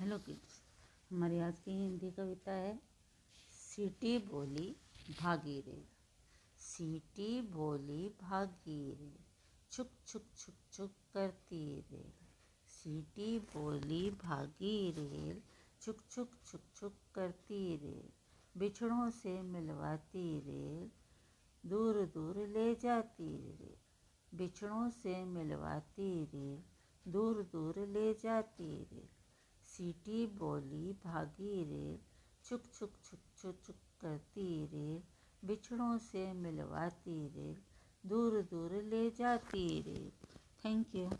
Hello kids हमारी आज की हिंदी कविता है, सीटी बोली भागी रे सीटी बोली भागी रे छुक छुक छुक छुक करती रे। सीटी बोली भागी रेल छुक छुक छुक छुक करती रे। बिछड़ों से मिलवाती रेल दूर दूर ले जाती रे। बिछड़ों से मिलवाती रेल दूर दूर ले जाती रेल सीटी बोली भागी रे छुक छुक छुक छुक छुक करती रे, बिछड़ों से मिलवाती रे, दूर दूर ले जाती रे। Thank you